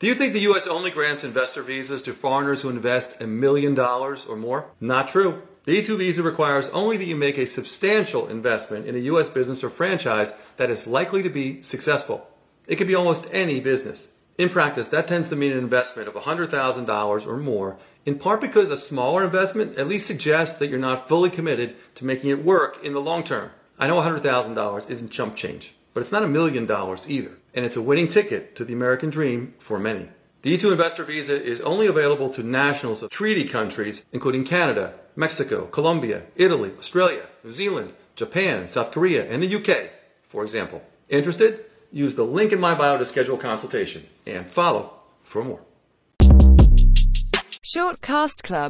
Do you think the U.S. only grants investor visas to foreigners who invest a million dollars or more? Not true. The E2 visa requires only that you make a substantial investment in a U.S. business or franchise that is likely to be successful. It could be almost any business. In practice, that tends to mean an investment of $100,000 or more, in part because a smaller investment at least suggests that you're not fully committed to making it work in the long term. I know $100,000 isn't chump change, but it's not a million dollars either and it's a winning ticket to the American dream for many. The E2 investor visa is only available to nationals of treaty countries, including Canada, Mexico, Colombia, Italy, Australia, New Zealand, Japan, South Korea, and the UK, for example. Interested? Use the link in my bio to schedule a consultation and follow for more. Shortcast Club